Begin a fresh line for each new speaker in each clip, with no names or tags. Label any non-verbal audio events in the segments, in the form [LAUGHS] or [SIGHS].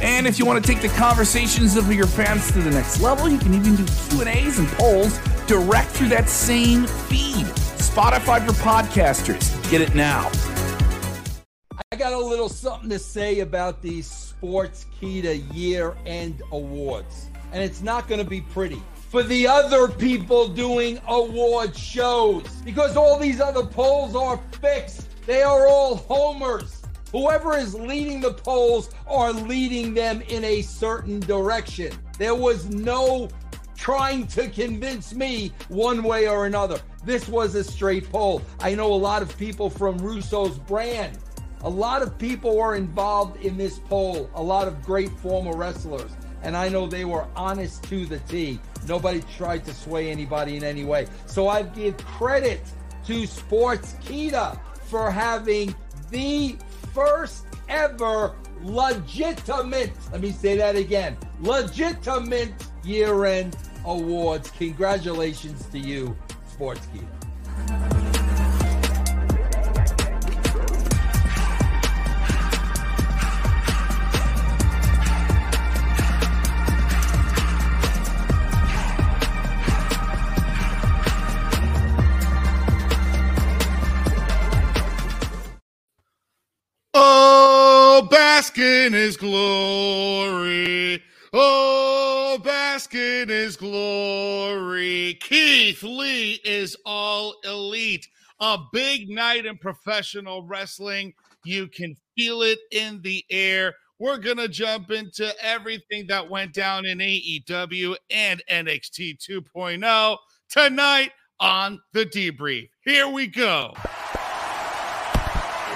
And if you want to take the conversations of your fans to the next level, you can even do Q&As and polls direct through that same feed. Spotify for podcasters. Get it now.
I got a little something to say about these Sportskeeda year-end awards. And it's not going to be pretty for the other people doing award shows because all these other polls are fixed. They are all homers. Whoever is leading the polls are leading them in a certain direction. There was no trying to convince me one way or another. This was a straight poll. I know a lot of people from Russo's brand. A lot of people were involved in this poll, a lot of great former wrestlers. And I know they were honest to the T. Nobody tried to sway anybody in any way. So I give credit to Sportskeeda for having the first ever legitimate, let me say that again, legitimate year end awards. Congratulations to you.
Oh, in his glory. Oh, bask in his glory. Keith Lee is all elite. A big night in professional wrestling. You can feel it in the air. We're going to jump into everything that went down in AEW and NXT 2.0 tonight on the debrief. Here we go.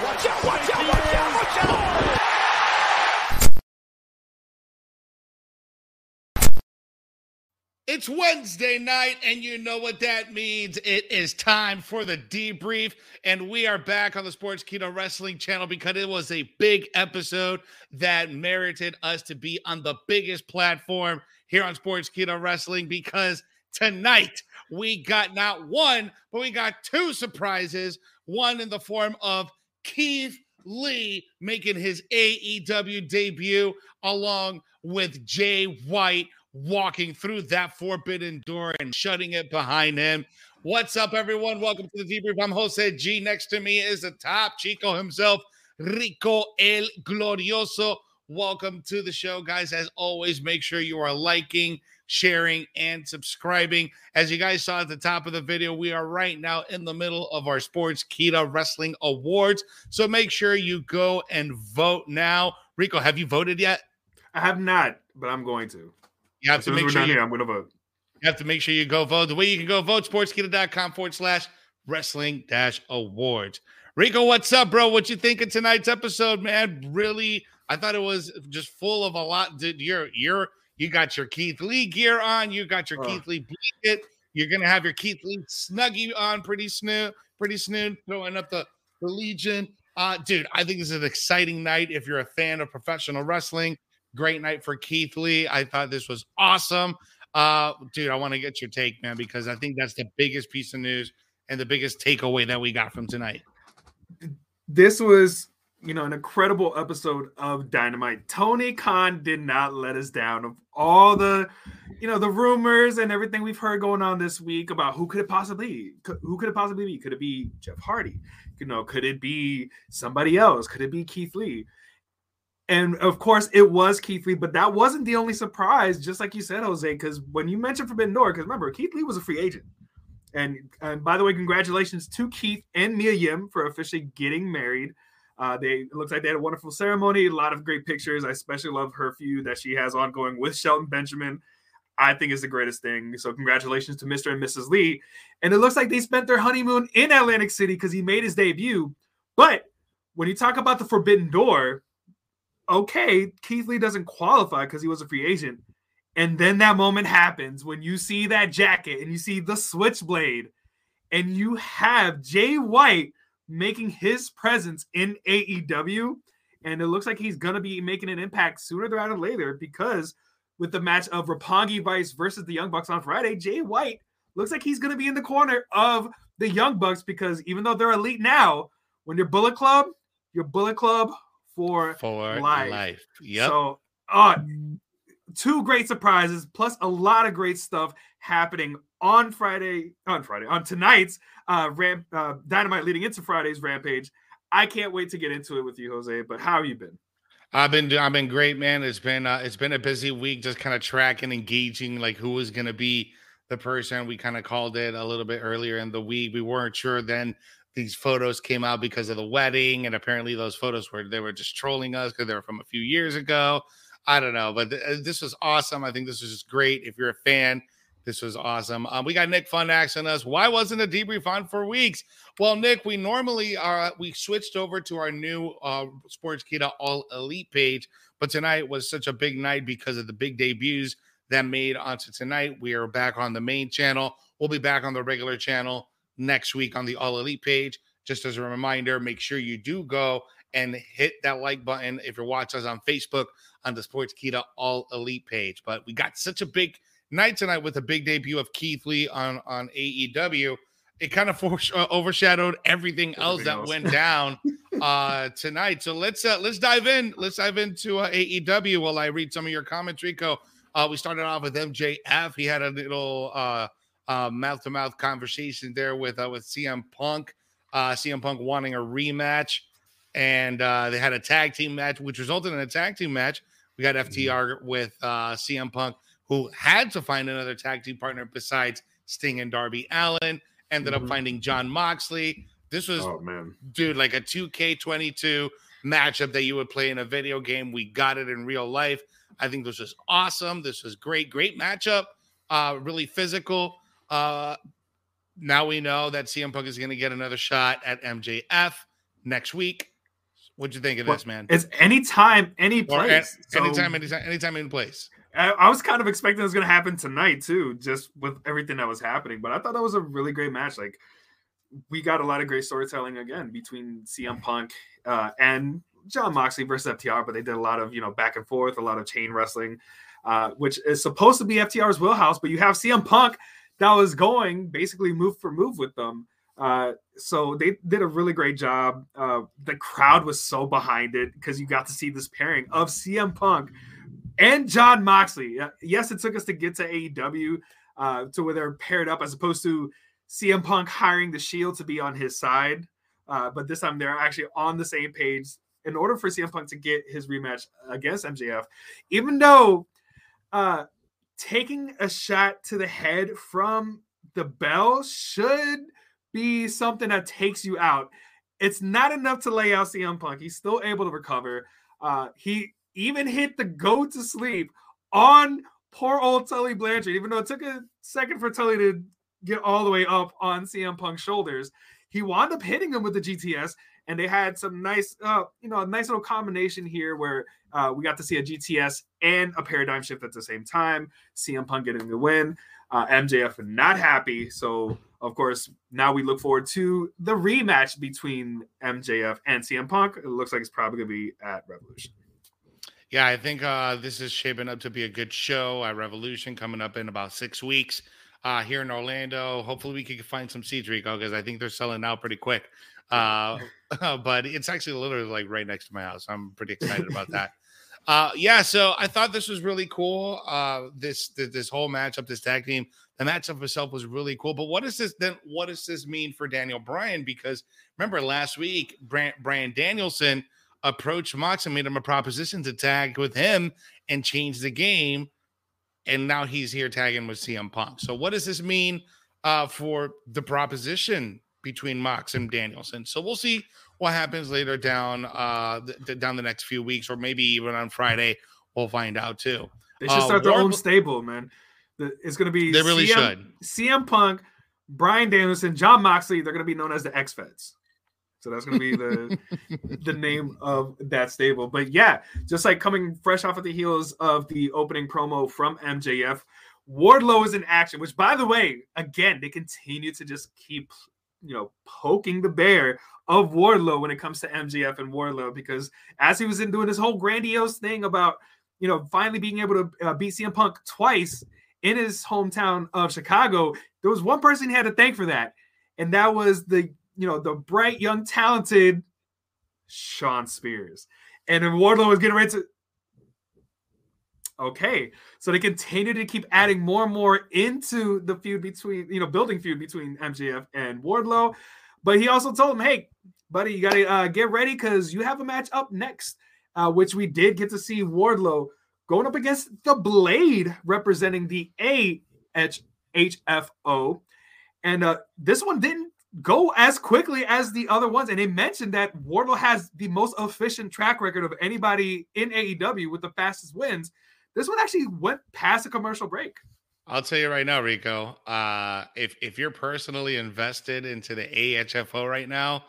Watch out, watch out, watch out, watch out!
It's Wednesday night, and you know what that means. It is time for the debrief, and we are back on the Sportskeeda Wrestling channel because it was a big episode that merited us to be on the biggest platform here on Sportskeeda Wrestling because tonight we got not one, but we got two surprises. One in the form of Keith Lee making his AEW debut along with Jay White walking through that forbidden door and shutting it behind him. What's up, everyone? Welcome to the debrief. I'm Jose G. Next to me is the top Chico himself, Rico El Glorioso. Welcome to the show, guys. As always, make sure you are liking, sharing, and subscribing. As you guys saw at the top of the video, we are right now in the middle of our Sportskeeda Wrestling Awards. So make sure you go and vote now. Rico, have you voted yet?
I have not, but I'm going to.
You have
As
to make sure you,
here, I'm going to vote.
you have to make sure you go vote. The way you can go vote, sportskeeda.com forward slash wrestling dash awards. Rico, what's up, bro? What you think of tonight's episode, man? Really, I thought it was just full of a lot. Did you're you're you got your Keith Lee gear on, you got your
Oh.
Keith Lee blanket, you're gonna have your Keith Lee snuggie on pretty soon, pretty soon, throwing up the, the Legion. Uh, dude, I think this is an exciting night if you're a fan of professional wrestling. Great night for Keith Lee. I thought this was awesome. Uh, dude, I want to get your take, man, because I think that's the biggest piece of news and the biggest takeaway that we got from tonight.
This was, you know, an incredible episode of Dynamite. Tony Khan did not let us down. Of all the, you know, the rumors and everything we've heard going on this week about who could it possibly be? Who could it possibly be? Could it be Jeff Hardy? You know, could it be somebody else? Could it be Keith Lee? And of course, it was Keith Lee, but that wasn't the only surprise, just like you said, Jose. Because when you mentioned Forbidden Door, because remember, Keith Lee was a free agent. And, and by the way, congratulations to Keith and Mia Yim for officially getting married. Uh, they it looks like they had a wonderful ceremony, a lot of great pictures. I especially love her feud that she has ongoing with Shelton Benjamin. I think is the greatest thing. So congratulations to Mr. and Mrs. Lee. And it looks like they spent their honeymoon in Atlantic City because he made his debut. But when you talk about the Forbidden Door, okay, Keith Lee doesn't qualify because he was a free agent. And then that moment happens when you see that jacket and you see the switchblade, and you have Jay White making his presence in AEW. And it looks like he's going to be making an impact sooner rather than later because with the match of Roppongi Vice versus the Young Bucks on Friday, Jay White looks like he's going to be in the corner of the Young Bucks because even though they're elite now, when you're Bullet Club, you're Bullet Club for,
For
life.
life. Yep.
So, uh, two great surprises plus a lot of great stuff happening on Friday, on Friday, on tonight's uh, ramp, uh, Dynamite leading into Friday's Rampage. I can't wait to get into it with you, Jose. But how have you been?
I've been I've been great, man. It's been uh, it's been a busy week, just kind of tracking, engaging, like who was going to be the person. We kind of called it a little bit earlier in the week. We weren't sure then. These photos came out because of the wedding, and apparently those photos were they were just trolling us because they were from a few years ago. I don't know, but th- uh, this was awesome. I think this was just great. If you're a fan, this was awesome. Um, we got Nick Fun asking us why wasn't a debrief on for weeks? Well, Nick, we normally are we switched over to our new uh, Sportskeeda All Elite page, but tonight was such a big night because of the big debuts that made onto tonight. We are back on the main channel. We'll be back on the regular channel next week on the All Elite page. Just as a reminder, make sure you do go and hit that like button if you're watching us on Facebook on the Sportskeeda All Elite page. But we got such a big night tonight with a big debut of Keith Lee on on AEW. It kind of [LAUGHS] for, uh, overshadowed everything else
Everything
that
else.
went [LAUGHS] down uh tonight. So let's uh let's dive in. Let's dive into uh, AEW while I read some of your comments, Rico. Uh we started off with MJF. He had a little uh mouth to mouth conversation there with uh with CM Punk. Uh CM Punk wanting a rematch and uh they had a tag team match which resulted in a tag team match. We got FTR with uh CM Punk who had to find another tag team partner besides Sting and Darby Allin. Ended up
Mhm.
finding John Moxley. This was
Oh man,
dude, like a 2K22 matchup that you would play in a video game. We got it in real life. I think this was awesome. This was great, great matchup. Uh, really physical. Uh, now we know that CM Punk is going to get another shot at MJF next week. What'd you think of
Well,
this, man?
it's anytime, any place. So-
anytime, anytime, anytime, any place.
I, I was kind of expecting it was going to happen tonight too, just with everything that was happening. But I thought that was a really great match. Like we got a lot of great storytelling again between CM Punk uh, and John Moxley versus FTR. But they did a lot of you know back and forth, a lot of chain wrestling, uh, which is supposed to be FTR's wheelhouse. But you have CM Punk that was going basically move for move with them. Uh, so they did a really great job. Uh, the crowd was so behind it because you got to see this pairing of CM Punk and John Moxley. Yes, it took us to get to AEW uh, to where they're paired up as opposed to CM Punk hiring the Shield to be on his side. Uh, but this time they're actually on the same page in order for CM Punk to get his rematch against MJF, even though uh, taking a shot to the head from the bell should be something that takes you out. It's not enough to lay out CM Punk. He's still able to recover. Uh, he even hit the go to sleep on poor old Tully Blanchard, even though it took a second for Tully to get all the way up on CM Punk's shoulders. He wound up hitting him with the GTS, and they had some nice, uh, you know, a nice little combination here where uh, we got to see a GTS and a paradigm shift at the same time. CM Punk getting the win. Uh, MJF not happy, so of course now we look forward to the rematch between MJF and CM Punk. It looks like it's probably gonna be at Revolution.
Yeah, I think uh, this is shaping up to be a good show at Revolution coming up in about six weeks uh, here in Orlando. Hopefully, we can find some seats, Rico, because I think they're selling out pretty quick. [LAUGHS] [LAUGHS] Uh, but it's actually literally like right next to my house. I'm pretty excited about that. Uh, yeah, so I thought this was really cool. Uh, this, this this whole matchup, this tag team, the matchup itself was really cool. But what does this then? What does this mean for Daniel Bryan? Because remember last week, Brian, Brian Danielson approached Mox and made him a proposition to tag with him and change the game. And now he's here tagging with CM Punk. So what does this mean uh, for the proposition between Mox and Danielson? So we'll see what happens later down uh, th- down the next few weeks, or maybe even on Friday. We'll find out too.
They should
Uh,
start their own stable, man. The- It's gonna be
They really
CM,
should.
CM Punk, Brian Danielson, John Moxley. They're gonna be known as the X Feds. So that's gonna be the [LAUGHS] the name of that stable. But yeah, just like coming fresh off of the heels of the opening promo from MJF, Wardlow is in action. Which, by the way, again, they continue to just keep you know poking the bear of Wardlow when it comes to MJF and Wardlow because as he was in doing this whole grandiose thing about you know finally being able to uh, beat CM Punk twice in his hometown of Chicago, there was one person he had to thank for that, and that was the you know the bright, young, talented Shawn Spears. And Wardlow was getting ready to. Okay, so they continue to keep adding more and more into the feud between, you know, building feud between MJF and Wardlow. But he also told him, "Hey, buddy, you got to uh, get ready because you have a match up next." Uh, which we did get to see Wardlow going up against the Blade, representing the AHFO. And uh, this one didn't go as quickly as the other ones. And they mentioned that Wardlow has the most efficient track record of anybody in AEW with the fastest wins. This one actually went past a commercial break.
I'll tell you right now, Rico. Uh, if if you're personally invested into the AHFO right now,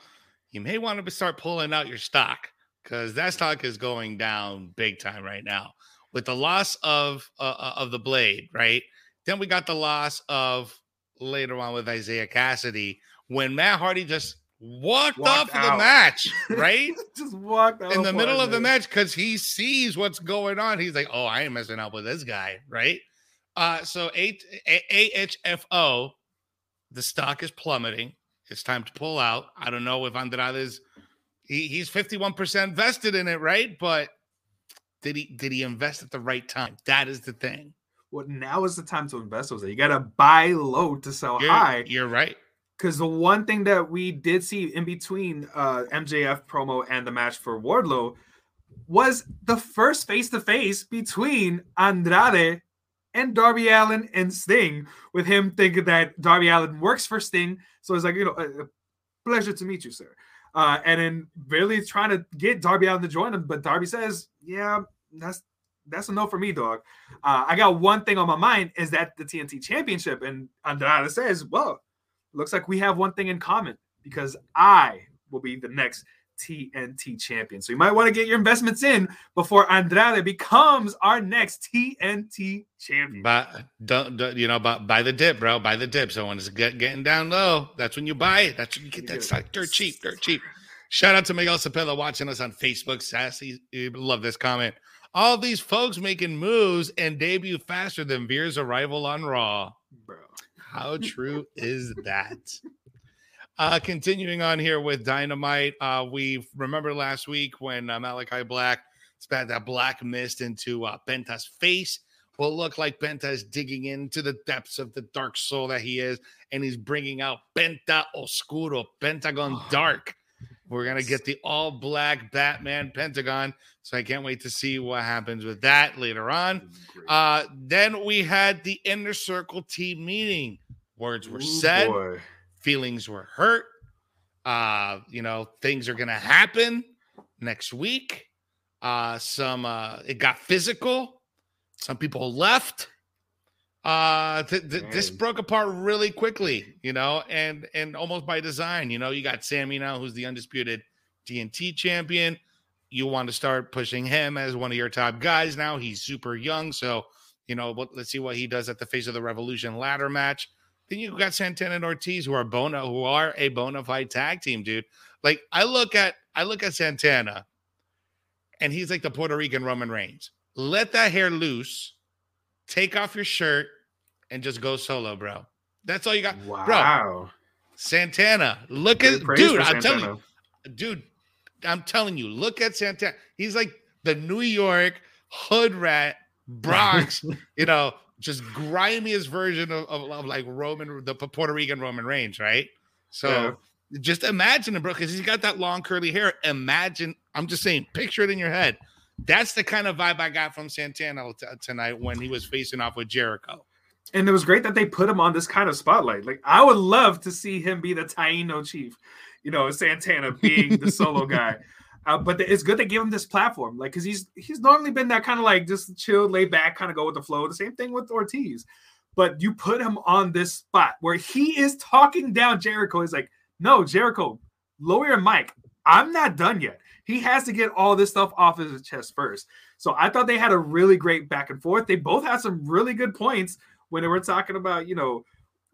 you may want to start pulling out your stock because that stock is going down big time right now. With the loss of uh, uh of the blade, right? Then we got the loss of later on with Isiah Kassidy when Matt Hardy just walked, walked off out. of the match, [LAUGHS] right?
just walked
in the middle of the match because he sees what's going on. He's like, "Oh, I ain't messing up with this guy," right? Uh, so AHFO, the stock is plummeting. It's time to pull out. I don't know if Andrade is he, he's 51% vested in it, right? But did he did he invest at the right time? That is the thing.
Well, now is the time to invest. Was Jose. You got to buy low to sell
you're,
high.
You're right.
Because the one thing that we did see in between uh, MJF promo and the match for Wardlow was the first face to face between Andrade and Darby Allin and Sting, with him thinking that Darby Allin works for Sting. So it's like, you know, a, pleasure to meet you, sir. Uh, and then really trying to get Darby Allin to join him, but Darby says, "Yeah, that's that's a no for me, dog. Uh, I got one thing on my mind is that the TNT Championship." And Andrade says, "Well, looks like we have one thing in common because I will be the next TNT champion. So you might want to get your investments in before Andrade becomes our next TNT champion.
But don't, don't you know? But buy the dip, bro. Buy the dip. So when it's get, getting down low, that's when you buy it. That's when you get that stock dirt cheap, dirt cheap. Shout out to Miguel Cepeda watching us on Facebook. Sassy, love this comment. All these folks making moves and debut faster than Veer's arrival on Raw. Bro, how true is that? Uh, continuing on here with Dynamite, uh, we remember last week when uh, Malakai Black spat that black mist into uh, Penta's face. Will look like Penta is digging into the depths of the dark soul that he is, and he's bringing out Penta Oscuro, Pentagon Dark. We're gonna get the all black Batman Pentagon, so I can't wait to see what happens with that later on. Uh, then we had the inner circle team meeting. Words were Ooh, said. Boy feelings were hurt. Uh, you know, things are gonna happen next week. Uh, some uh, it got physical. Some people left. Uh, th- th- this broke apart really quickly, you know, and and almost by design. You know, you got Sammy now, who's the undisputed TNT champion. You want to start pushing him as one of your top guys now. He's super young, so you know, let's see what he does at the face of the Revolution ladder match. Then you got Santana and Ortiz, who are bona, who are a bona fide tag team, dude. Like I look at, I look at Santana, and he's like the Puerto Rican Roman Reigns. Let that hair loose, take off your shirt, and just go solo, bro. That's all you got, wow. bro. Santana, look Good at dude. I'm Santana. telling you, dude. I'm telling you, look at Santana. He's like the New York hood rat Bronx, [LAUGHS] you know, just grimiest version of, of, of, like Roman, the Puerto Rican Roman Reigns, right? So yeah. just imagine him, bro, because he's got that long curly hair. Imagine, I'm just saying, picture it in your head. That's the kind of vibe I got from Santana t- tonight when he was facing off with Jericho.
And it was great that they put him on this kind of spotlight. Like I would love to see him be the Taino chief, you know, Santana being the solo [LAUGHS] guy. Uh, but it's good to give him this platform, like because he's he's normally been that kind of like just chill, lay back, kind of go with the flow. The same thing with Ortiz, but you put him on this spot where he is talking down Jericho. He's like, "No, Jericho, lower your mic. I'm not done yet. He has to get all this stuff off his chest first. So I thought they had a really great back and forth. They both had some really good points when they were talking about, you know,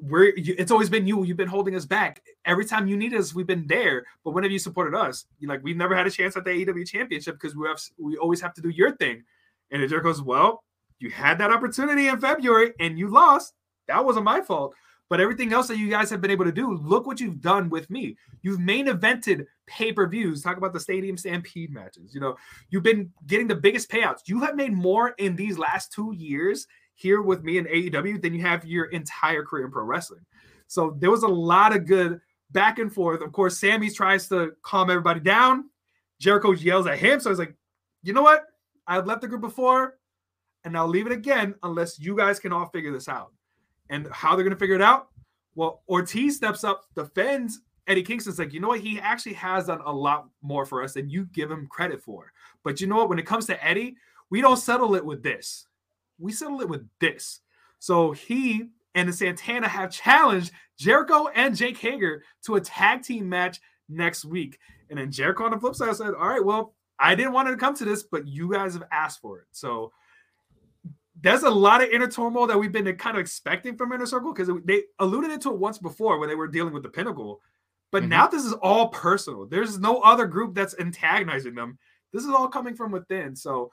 we're it's always been you. You've been holding us back. Every time you need us, we've been there. But whenever you supported us, you like we've never had a chance at the AEW championship because we have we always have to do your thing. And Jericho goes, Well, you had that opportunity in February and you lost. That wasn't my fault. But everything else that you guys have been able to do, look what you've done with me. You've main evented pay-per-views. Talk about the stadium stampede matches. You know, you've been getting the biggest payouts. You have made more in these last two years here with me in AEW than you have your entire career in pro wrestling. So there was a lot of good back and forth. Of course, Sammy tries to calm everybody down. Jericho yells at him. So he's like, you know what? I've left the group before, and I'll leave it again unless you guys can all figure this out. And how they're going to figure it out? Well, Ortiz steps up, defends Eddie Kingston's like, you know what? He actually has done a lot more for us than you give him credit for. But you know what? When it comes to Eddie, we don't settle it with this we settle it with this. So he and the Santana have challenged Jericho and Jake Hager to a tag team match next week. And then Jericho on the flip side said, All right, well, I didn't want it to come to this, but you guys have asked for it. So there's a lot of inner turmoil that we've been kind of expecting from Inner Circle because they alluded it to it once before when they were dealing with the Pinnacle. But mm-hmm. now this is all personal. There's no other group that's antagonizing them. This is all coming from within. So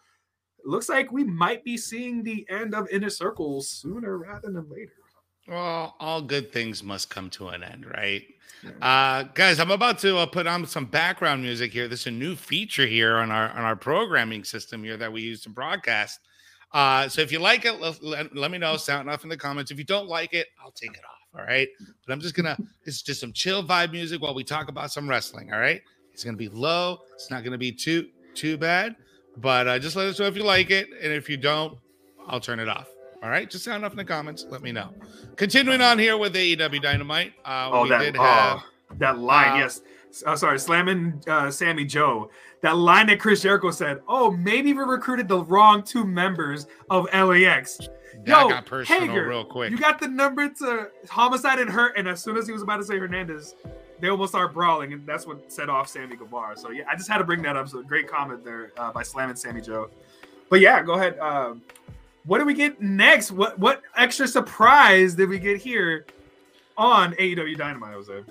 looks like we might be seeing the end of Inner Circle sooner rather than later.
Well, all good things must come to an end, right? Uh, guys, I'm about to uh, put on some background music here. This is a new feature here on our on our programming system here that we use to broadcast. Uh, so if you like it, let, let, me know. Sound off in the comments. If you don't like it, I'll take it off. All right. But I'm just gonna. It's just some chill vibe music while we talk about some wrestling. All right. It's gonna be low. It's not gonna be too too bad. But uh, just let us know if you like it, and if you don't, I'll turn it off. All right, just sound off in the comments. Let me know. Continuing on here with AEW Dynamite. Uh,
oh, that have, oh, that line, uh, yes. Oh, sorry, slamming uh, Sammy Joe. That line that Chris Jericho said. Oh, maybe we recruited the wrong two members of LAX.
That Yo, got personal Hager, real quick.
You got the number to homicide and hurt, and as soon as he was about to say Hernandez, they almost start brawling, and that's what set off Sammy Guevara. So yeah, I just had to bring that up. So great comment there uh, by slamming Sammy Joe. But yeah, go ahead. Um, what do we get next? What what extra surprise did we get here on AEW Dynamite, Jose?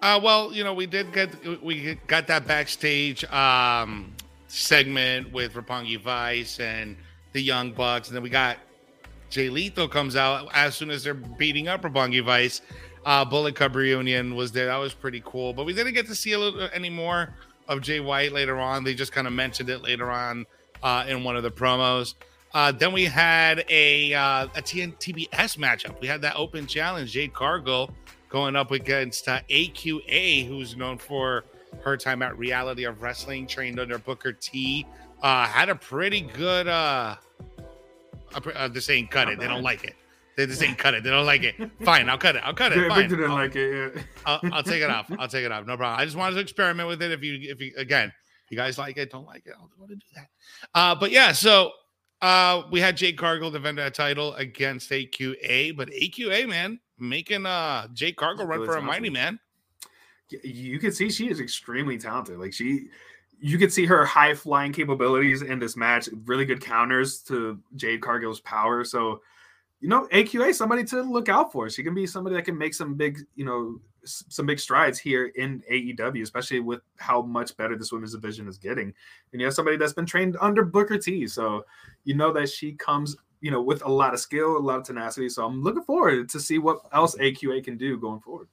Uh, well, you know, we did get we got that backstage um, segment with Roppongi Vice and the Young Bucks, and then we got Jay Lethal comes out as soon as they're beating up Roppongi Vice uh, Bullet Club reunion was there. That was pretty cool. But we didn't get to see a little any more of Jay White later on. They just kind of mentioned it later on uh, in one of the promos. Uh, then we had a uh, a TNTBS matchup. We had that open challenge. Jade Cargill going up against uh, AQA, who's known for her time at Reality of Wrestling, trained under Booker T. Uh, had a pretty good. Uh, uh, this ain't cut it. They don't like it. They just ain't cut it. They don't like it. [LAUGHS] Fine, I'll cut it. I'll cut it. Fine.
Victor didn't like it. Yeah. [LAUGHS]
I'll, I'll, take it off. I'll take it off. No problem. I just wanted to experiment with it. If you, if you, again, you guys like it, don't like it, I'll go to do that. Uh, but yeah, so uh, we had Jade Cargill defend that title against AQA, but AQA man making uh Jade Cargill run for a mighty man.
You can see she is extremely talented. Like she, you can see her high flying capabilities in this match. Really good counters to Jade Cargill's power. So you know, AQA somebody to look out for. She can be somebody that can make some big, you know, some big strides here in AEW, especially with how much better this women's division is getting. And you have somebody that's been trained under Booker T, so you know that she comes, you know, with a lot of skill, a lot of tenacity. So I'm looking forward to see what else AQA can do going forward.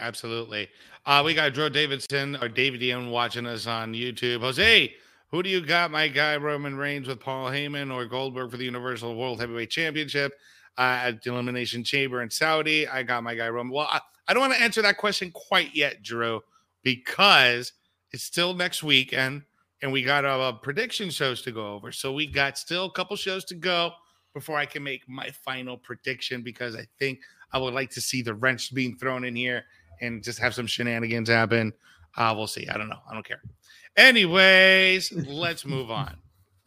Absolutely. Uh, we got Drew Davidson or David Ian watching us on YouTube. Jose, who do you got, my guy Roman Reigns with Paul Heyman or Goldberg for the Universal World Heavyweight Championship uh, at the Elimination Chamber in Saudi? I got my guy Roman. Well, I, I don't want to answer that question quite yet, Drew, because it's still next week and and we got a, a prediction shows to go over. So we got still a couple shows to go before I can make my final prediction because I think I would like to see the wrench being thrown in here and just have some shenanigans happen. Uh, we'll see. I don't know. I don't care. Anyways, [LAUGHS] let's move on.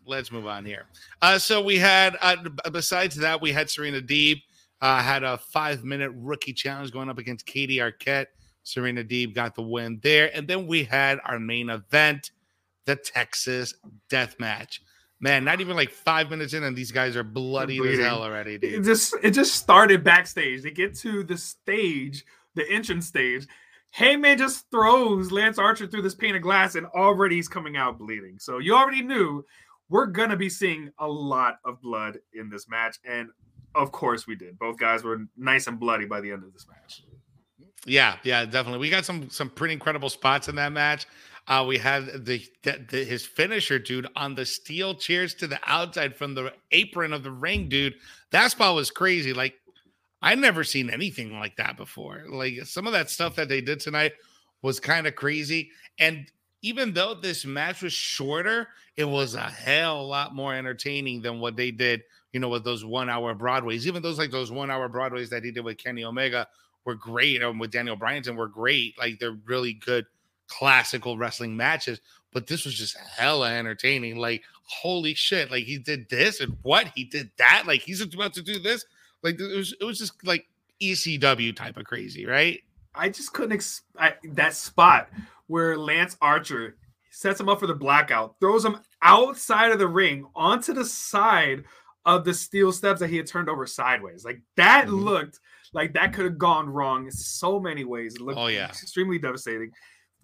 Let's move on here. Uh, so we had, uh, besides that, we had Serena Deeb uh, had a five minute rookie challenge going up against Katie Arquette Serena Deeb got the win there. And then we had our main event, the Texas Death Match. Man, not even like five minutes in, and these guys are bloody as hell already, dude.
It just it just started backstage. They get to the stage, the entrance stage. Hangman just throws Lance Archer through this pane of glass, and already he's coming out bleeding. So you already knew we're gonna be seeing a lot of blood in this match, and of course we did. Both guys were nice and bloody by the end of this match.
Yeah, yeah, definitely. We got some some pretty incredible spots in that match. Uh, we had the, the, the, his finisher, dude, on the steel chairs to the outside from the apron of the ring, dude. That spot was crazy. Like I never seen anything like that before. Like some of that stuff that they did tonight was kind of crazy. And even though this match was shorter, it was a hell lot more entertaining than what they did, you know, with those one hour Broadways. Even those like those one hour Broadways that he did with Kenny Omega were great. And with Daniel Bryanson were great. Like they're really good classical wrestling matches. But this was just hella entertaining. Like, holy shit. Like he did this and what? He did that. Like he's about to do this. Like it was it was just like ECW type of crazy, right?
I just couldn't ex- I, that spot where Lance Archer sets him up for the blackout, throws him outside of the ring onto the side of the steel steps that he had turned over sideways. Like that mm-hmm. looked like that could have gone wrong in so many ways. It looked oh, yeah. extremely devastating.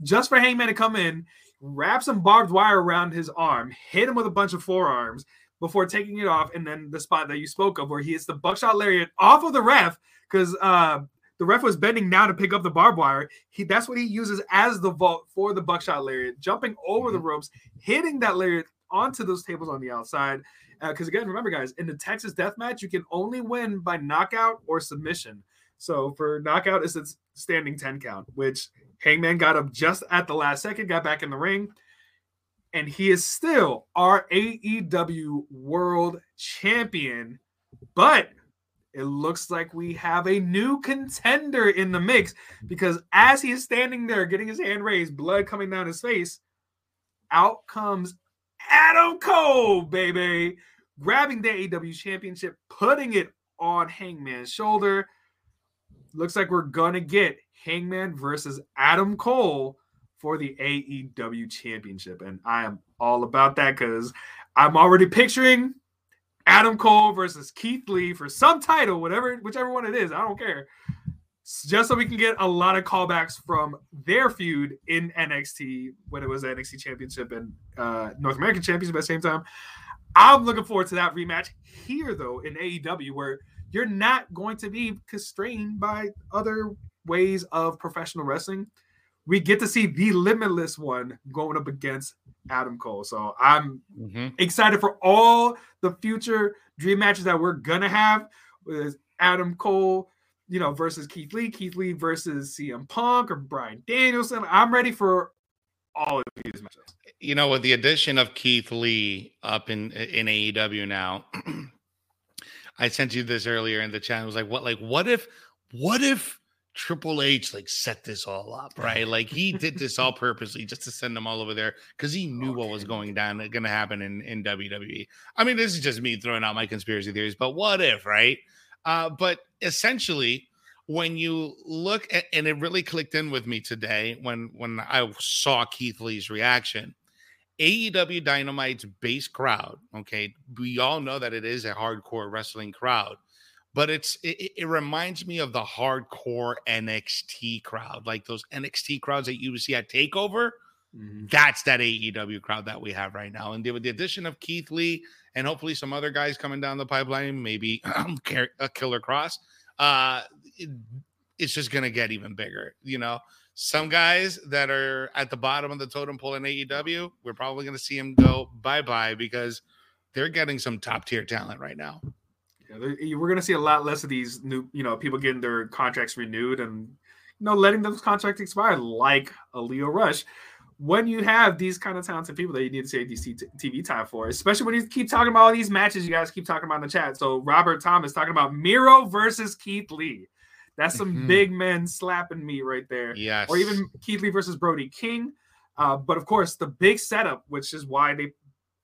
Just for Hangman to come in, wrap some barbed wire around his arm, hit him with a bunch of forearms before taking it off, and then the spot that you spoke of where he hits the buckshot lariat off of the ref because uh, the ref was bending down to pick up the barbed wire. He that's what he uses as the vault for the buckshot lariat, jumping over mm-hmm. the ropes, hitting that lariat onto those tables on the outside. Because uh, again, remember, guys, in the Texas Death Match, you can only win by knockout or submission. So for knockout, it's a standing 10 count, which Hangman got up just at the last second, got back in the ring, and he is still our AEW World Champion. But it looks like we have a new contender in the mix because as he is standing there getting his hand raised, blood coming down his face, out comes Adam Cole, baby, grabbing the AEW championship, putting it on Hangman's shoulder. Looks like we're gonna get Hangman versus Adam Cole for the AEW championship. And I am all about that because I'm already picturing Adam Cole versus Keith Lee for some title, whatever, whichever one it is. I don't care. Just so we can get a lot of callbacks from their feud in NXT when it was NXT Championship and uh, North American Championship at the same time. I'm looking forward to that rematch here, though, in AEW, where you're not going to be constrained by other ways of professional wrestling. We get to see the limitless one going up against Adam Cole. So I'm mm-hmm. excited for all the future dream matches that we're gonna have with Adam Cole, you know, versus Keith Lee, Keith Lee versus CM Punk or Brian Danielson. I'm ready for all of these matches.
You know, with the addition of Keith Lee up in in AEW now, [CLEARS THROAT] I sent you this earlier in the chat. I was like, what like what if what if Triple H like set this all up, right? Like he did this [LAUGHS] all purposely just to send them all over there because he knew okay. what was going down, going to happen in, in WWE. I mean, this is just me throwing out my conspiracy theories, but what if, right? Uh, but essentially, when you look at, and it really clicked in with me today when when I saw Keith Lee's reaction. AEW Dynamite's base crowd, okay, we all know that it is a hardcore wrestling crowd but it's it, it, reminds me of the hardcore NXT crowd, like those NXT crowds that you see at Takeover. Mm-hmm. That's that AEW crowd that we have right now, and with the addition of Keith Lee and hopefully some other guys coming down the pipeline, maybe a Killer Kross, uh, it, it's just gonna get even bigger. You know, some guys that are at the bottom of the totem pole in AEW, we're probably gonna see them go bye bye because they're getting some top tier talent right now.
Yeah, we're going to see a lot less of these new, you know, people getting their contracts renewed and, you know, letting those contracts expire, like a Lio Rush. When you have these kind of talented people that you need to save these TV time for, especially when you keep talking about all these matches you guys keep talking about in the chat. So Robert Thomas talking about Miro versus Keith Lee. That's some mm-hmm. big men slapping me right there.
Yes.
Or even Keith Lee versus Brody King. Uh, but of course, the big setup, which is why they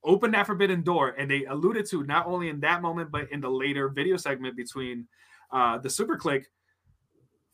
open that forbidden door and they alluded to not only in that moment but in the later video segment between uh, the Super Clique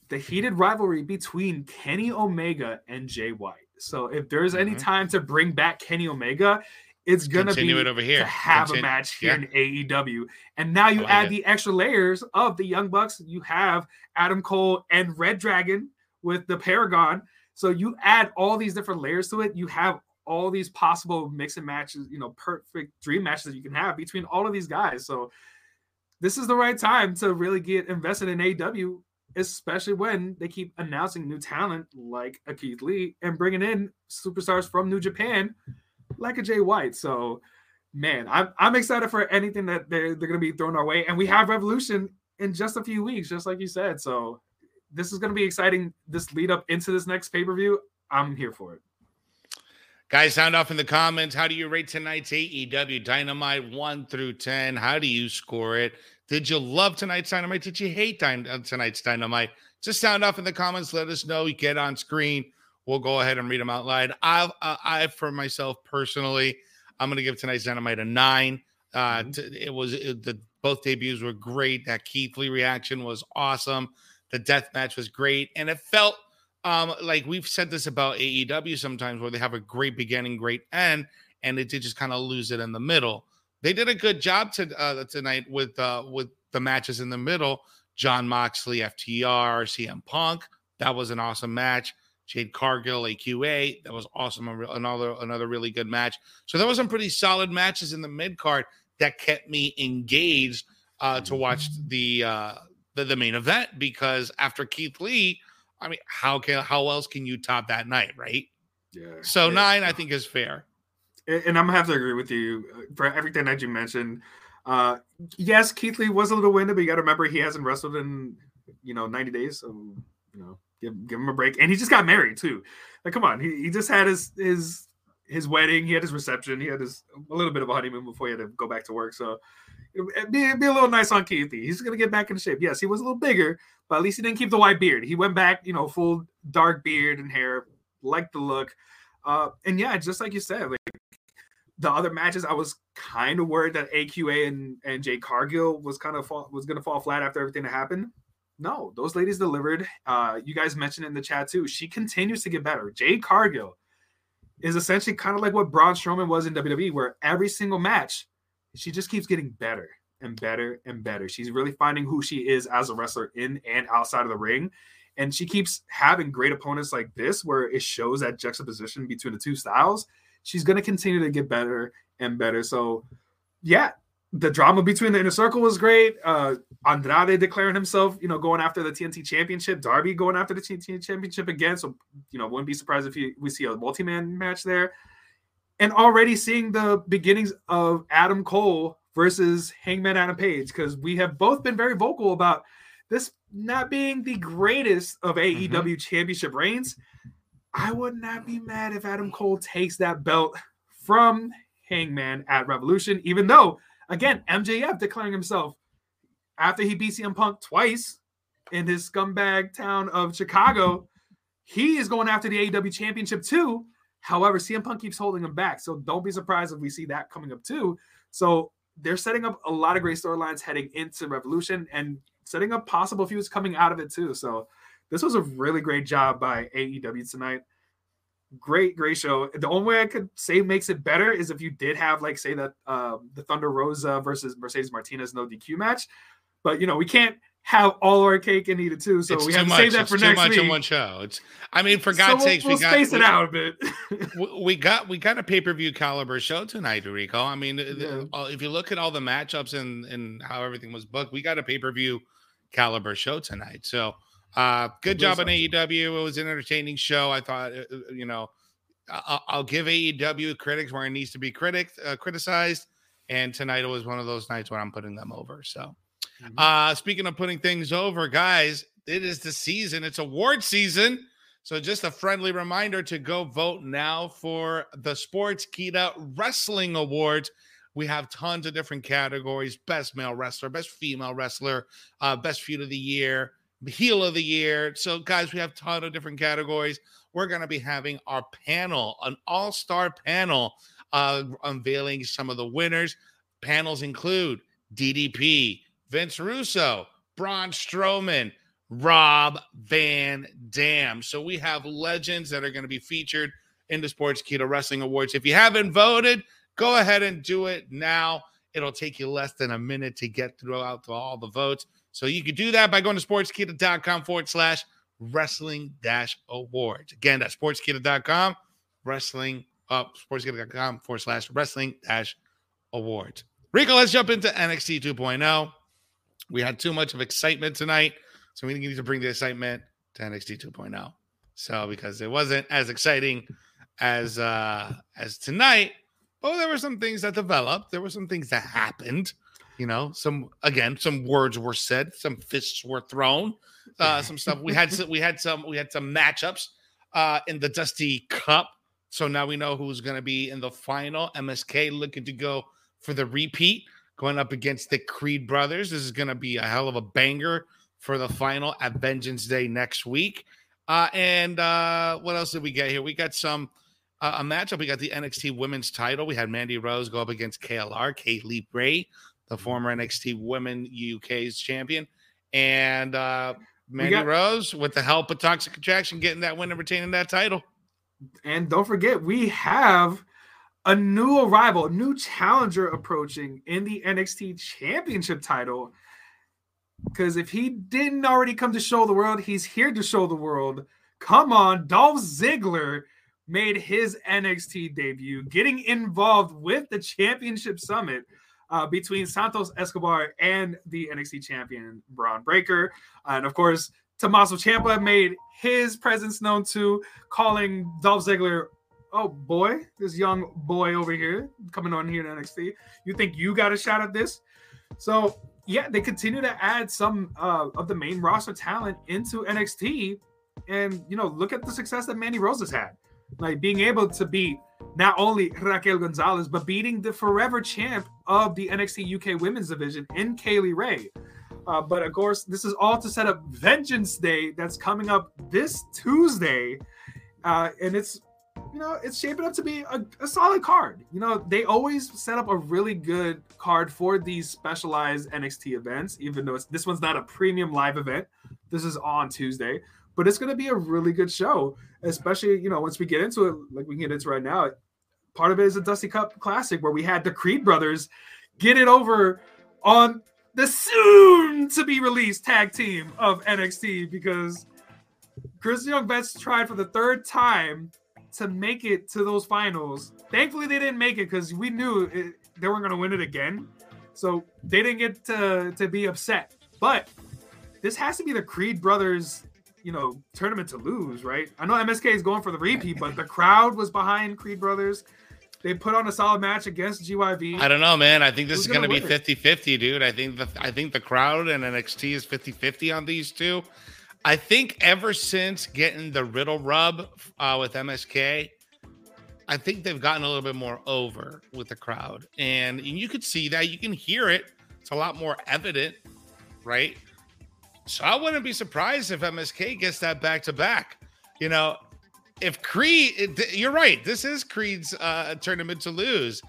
the heated rivalry between Kenny Omega and Jay White. So if there's any
Mhm.
time to bring back Kenny Omega, it's gonna
Continue
be
it over here.
to have a match here
yeah.
in AEW. And now you
like
add
it.
the extra layers of the Young Bucks. You have Adam Cole and reDRagon with the Paragon. So you add all these different layers to it. You have all these possible mix and matches, you know, perfect dream matches that you can have between all of these guys. So this is the right time to really get invested in AW, especially when they keep announcing new talent like a Keith Lee and bringing in superstars from New Japan like a Jay White. So, man, I'm I'm excited for anything that they're they're gonna be thrown our way. And we have Revolution in just a few weeks, just like you said. So this is gonna be exciting. This lead up into this next pay per view, I'm here for it.
Guys, sound off in the comments. How do you rate tonight's AEW Dynamite 1 through 10? How do you score it? Did you love tonight's Dynamite? Did you hate uh, tonight's Dynamite? Just sound off in the comments. Let us know. You get on screen. We'll go ahead and read them out loud. I've, uh, I, for myself personally, I'm going to give tonight's Dynamite a nine. Uh,
Mhm.
t- it was it, the both debuts were great. That Keith Lee reaction was awesome. The death match was great, and it felt um like we've said this about AEW sometimes where they have a great beginning, great end, and they did just kind of lose it in the middle. They did a good job to, uh, tonight with uh, with the matches in the middle. John Moxley, FTR, CM Punk. That was an awesome match. Jade Cargill, AQA. That was awesome. Another another really good match. So there was some pretty solid matches in the mid card that kept me engaged uh, to watch the, uh, the the main event because after Keith Lee, I mean, how can how else can you top that night, right?
Yeah.
So nine, I think, is fair.
and I'm gonna have to agree with you uh, for everything that you mentioned. Uh, yes, Keith Lee was a little winded, but you got to remember he hasn't wrestled in you know 90 days, so you know give give him a break. And he just got married too. Like, come on, he, he just had his his his wedding, he had his reception, he had his a little bit of a honeymoon before he had to go back to work. So it'd be, it'd be a little nice on Keith He's gonna get back into shape. Yes, he was a little bigger, but at least he didn't keep the white beard. He went back, you know, full dark beard and hair, like the look. Uh, and yeah, just like you said, like the other matches, I was kind of worried that AQA and and Jade Cargill was kind of was to fall flat after everything that happened. No, those ladies delivered. Uh, you guys mentioned in the chat too. She continues to get better. Jade Cargill is essentially kind of like what Braun Strowman was in WWE, where every single match, she just keeps getting better and better and better. She's really finding who she is as a wrestler in and outside of the ring. And she keeps having great opponents like this, where it shows that juxtaposition between the two styles. She's going to continue to get better and better. So, yeah, the drama between the inner circle was great. Uh, Andrade declaring himself, you know, going after the TNT championship. Darby going after the TNT championship again. So, you know, wouldn't be surprised if we see a multi man match there. And already seeing the beginnings of Adam Cole versus Hangman Adam Page, because we have both been very vocal about this not being the greatest of AEW mm-hmm. championship reigns. I would not be mad if Adam Cole takes that belt from Hangman at Revolution, even though, again, MJF declaring himself after he beat CM Punk twice in his scumbag town of Chicago, he is going after the AEW championship too. However, CM Punk keeps holding him back. So don't be surprised if we see that coming up too. So they're setting up a lot of great storylines heading into Revolution and setting up possible feuds coming out of it too. So this was a really great job by AEW tonight. Great, great show. The only way I could say makes it better is if you did have, like, say that uh, the Thunder Rosa versus Mercedes Martinez no DQ match. But you know, we can't have all our cake and eat it too. So
it's
we have to
much.
save that
it's
for
too
next
much
week.
in one show. It's. I mean, for
So
God's
we'll,
sakes,
we'll
we got
space
we,
it out a bit. [LAUGHS]
we- got we got a pay per view caliber show tonight, Rico. I mean,
Yeah.
uh, if you look at all the matchups and and how everything was booked, we got a pay per view caliber show tonight. So, uh, good
It
job on AEW. It was an entertaining show. I thought, uh, uh, you know, I- I'll give AEW critics where it needs to be critic uh, criticized. And tonight it was one of those nights where I'm putting them over. So,
Mhm.
uh, speaking of putting things over, guys, it is the season. It's award season. So, just a friendly reminder to go vote now for the Sportskeeda Wrestling Awards. We have tons of different categories best male wrestler, best female wrestler, uh, best feud of the year, heel of the year. So, guys, we have a ton of different categories. We're going to be having our panel, an all star panel, uh, unveiling some of the winners. Panels include DDP, Vince Russo, Braun Strowman, Rob Van Dam. So we have legends that are going to be featured in the Sportskeeda Wrestling Awards. If you haven't voted, go ahead and do it now. It'll take you less than a minute to get through out to all the votes. So you can do that by going to sportskeeda.com forward slash wrestling dash awards. Again, that's sportskeeda.com, wrestling up, uh, sportskeeda.com forward slash wrestling dash awards. Rico, let's jump into NXT 2.0. We had too much of excitement tonight, so we need to bring the excitement to NXT 2.0. So because it wasn't as exciting as uh as tonight, but there were some things that developed. There were some things that happened. You know, some again, some words were said, some fists were thrown, uh, some stuff. We had some, we had some we had some matchups uh in the Dusty Cup. So now we know who's going to be in the final. MSK looking to go for the repeat, going up against the Creed brothers. This is going to be a hell of a banger for the final at Vengeance Day next week. Uh, and uh, what else did we get here? We got some uh, a matchup. We got the NXT Women's Title. We had Mandy Rose go up against KLR, Kate Kay Lee Ray, the former NXT Women UK's champion, and uh, Mandy got- Rose with the help of Toxic Attraction getting that win and retaining that title.
And don't forget, we have a new arrival, a new challenger approaching in the NXT Championship title. Because if he didn't already come to show the world, he's here to show the world. Come on, Dolph Ziggler made his NXT debut, getting involved with the Championship Summit uh, between Santos Escobar and the NXT champion Bron Breakker. And of course, Tommaso Ciampa made his presence known too, calling Dolph Ziggler oh boy, this young boy over here coming on here in NXT. You think you got a shot at this? So yeah, they continue to add some uh, of the main roster talent into NXT, and you know, look at the success that Mandy Rose has had, like being able to beat not only Raquel Gonzalez but beating the forever champ of the NXT UK Women's Division in Kay Lee Ray. Uh, but of course, this is all to set up Vengeance Day that's coming up this Tuesday. Uh, and it's you know, it's shaping up to be a, a, solid card. You know, they always set up a really good card for these specialized NXT events, even though this one's not a premium live event. This is on Tuesday, but it's going to be a really good show, especially, you know, once we get into it, like we can get into right now. Part of it is a Dusty Cup Classic where we had the Creed brothers get it over on the soon to be released tag team of NXT because Grizzled Young Vets tried for the third time to make it to those finals. Thankfully, they didn't make it because we knew it, they weren't going to win it again. So they didn't get to, to be upset. But this has to be the Creed brothers, you know, tournament to lose, right? I know MSK is going for the repeat, but the crowd was behind Creed brothers. They put on a solid match against GYV.
I don't know, man. I think this Who's is going to be 50-50, dude. I think the I think the crowd and NXT is 50-50 on these two. I think ever since getting the Riddle rub uh, with MSK, I think they've gotten a little bit more over with the crowd, and, and you could see that. You can hear it. It's a lot more evident, right? So I wouldn't be surprised if MSK gets that back to back. You know, if Creed, you're right. This is Creed's uh, tournament to lose.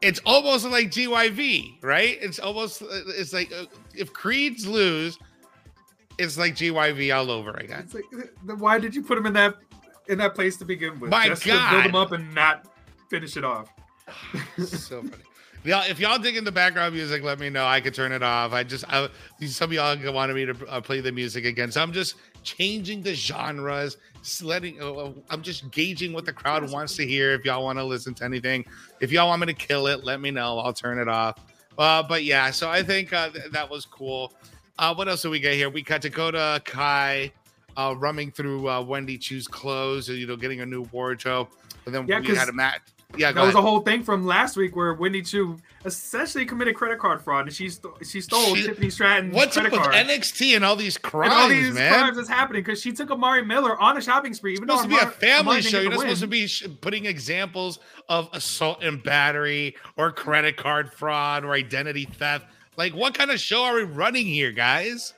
It's almost like GYV, right? It's almost it's like uh, if Creed's lose it's like GYV all over again. It's
like, why did you put him in that in that place to begin with?
My Just God,
to build him up and not finish it off. [SIGHS]
so funny. Y'all, if y'all dig in the background music, let me know. I could turn it off. I just, I, some of y'all wanted me to uh, play the music again, so I'm just changing the genres, letting. Uh, I'm just gauging what the crowd wants to hear. If y'all want to listen to anything, if y'all want me to kill it, let me know. I'll turn it off. Uh, but yeah, so I think uh, th- that was cool. Uh, what else do we get here? We got Dakota Kai uh, running through uh, Wendy Choo's clothes, you know, getting a new wardrobe. And then yeah, we had a match. Yeah,
that was a whole thing from last week where Wendy Choo essentially committed credit card fraud, and she st- she stole she, Tiffany Stratton's
what's
credit
up with
card.
NXT and all these crimes, and all these man? crimes
that's happening because she took Amari Miller on a shopping spree. Even though
it's
supposed
to be a family show. You're not supposed to be sh- putting examples of assault and battery or credit card fraud or identity theft. Like, what kind of show are we running here, guys?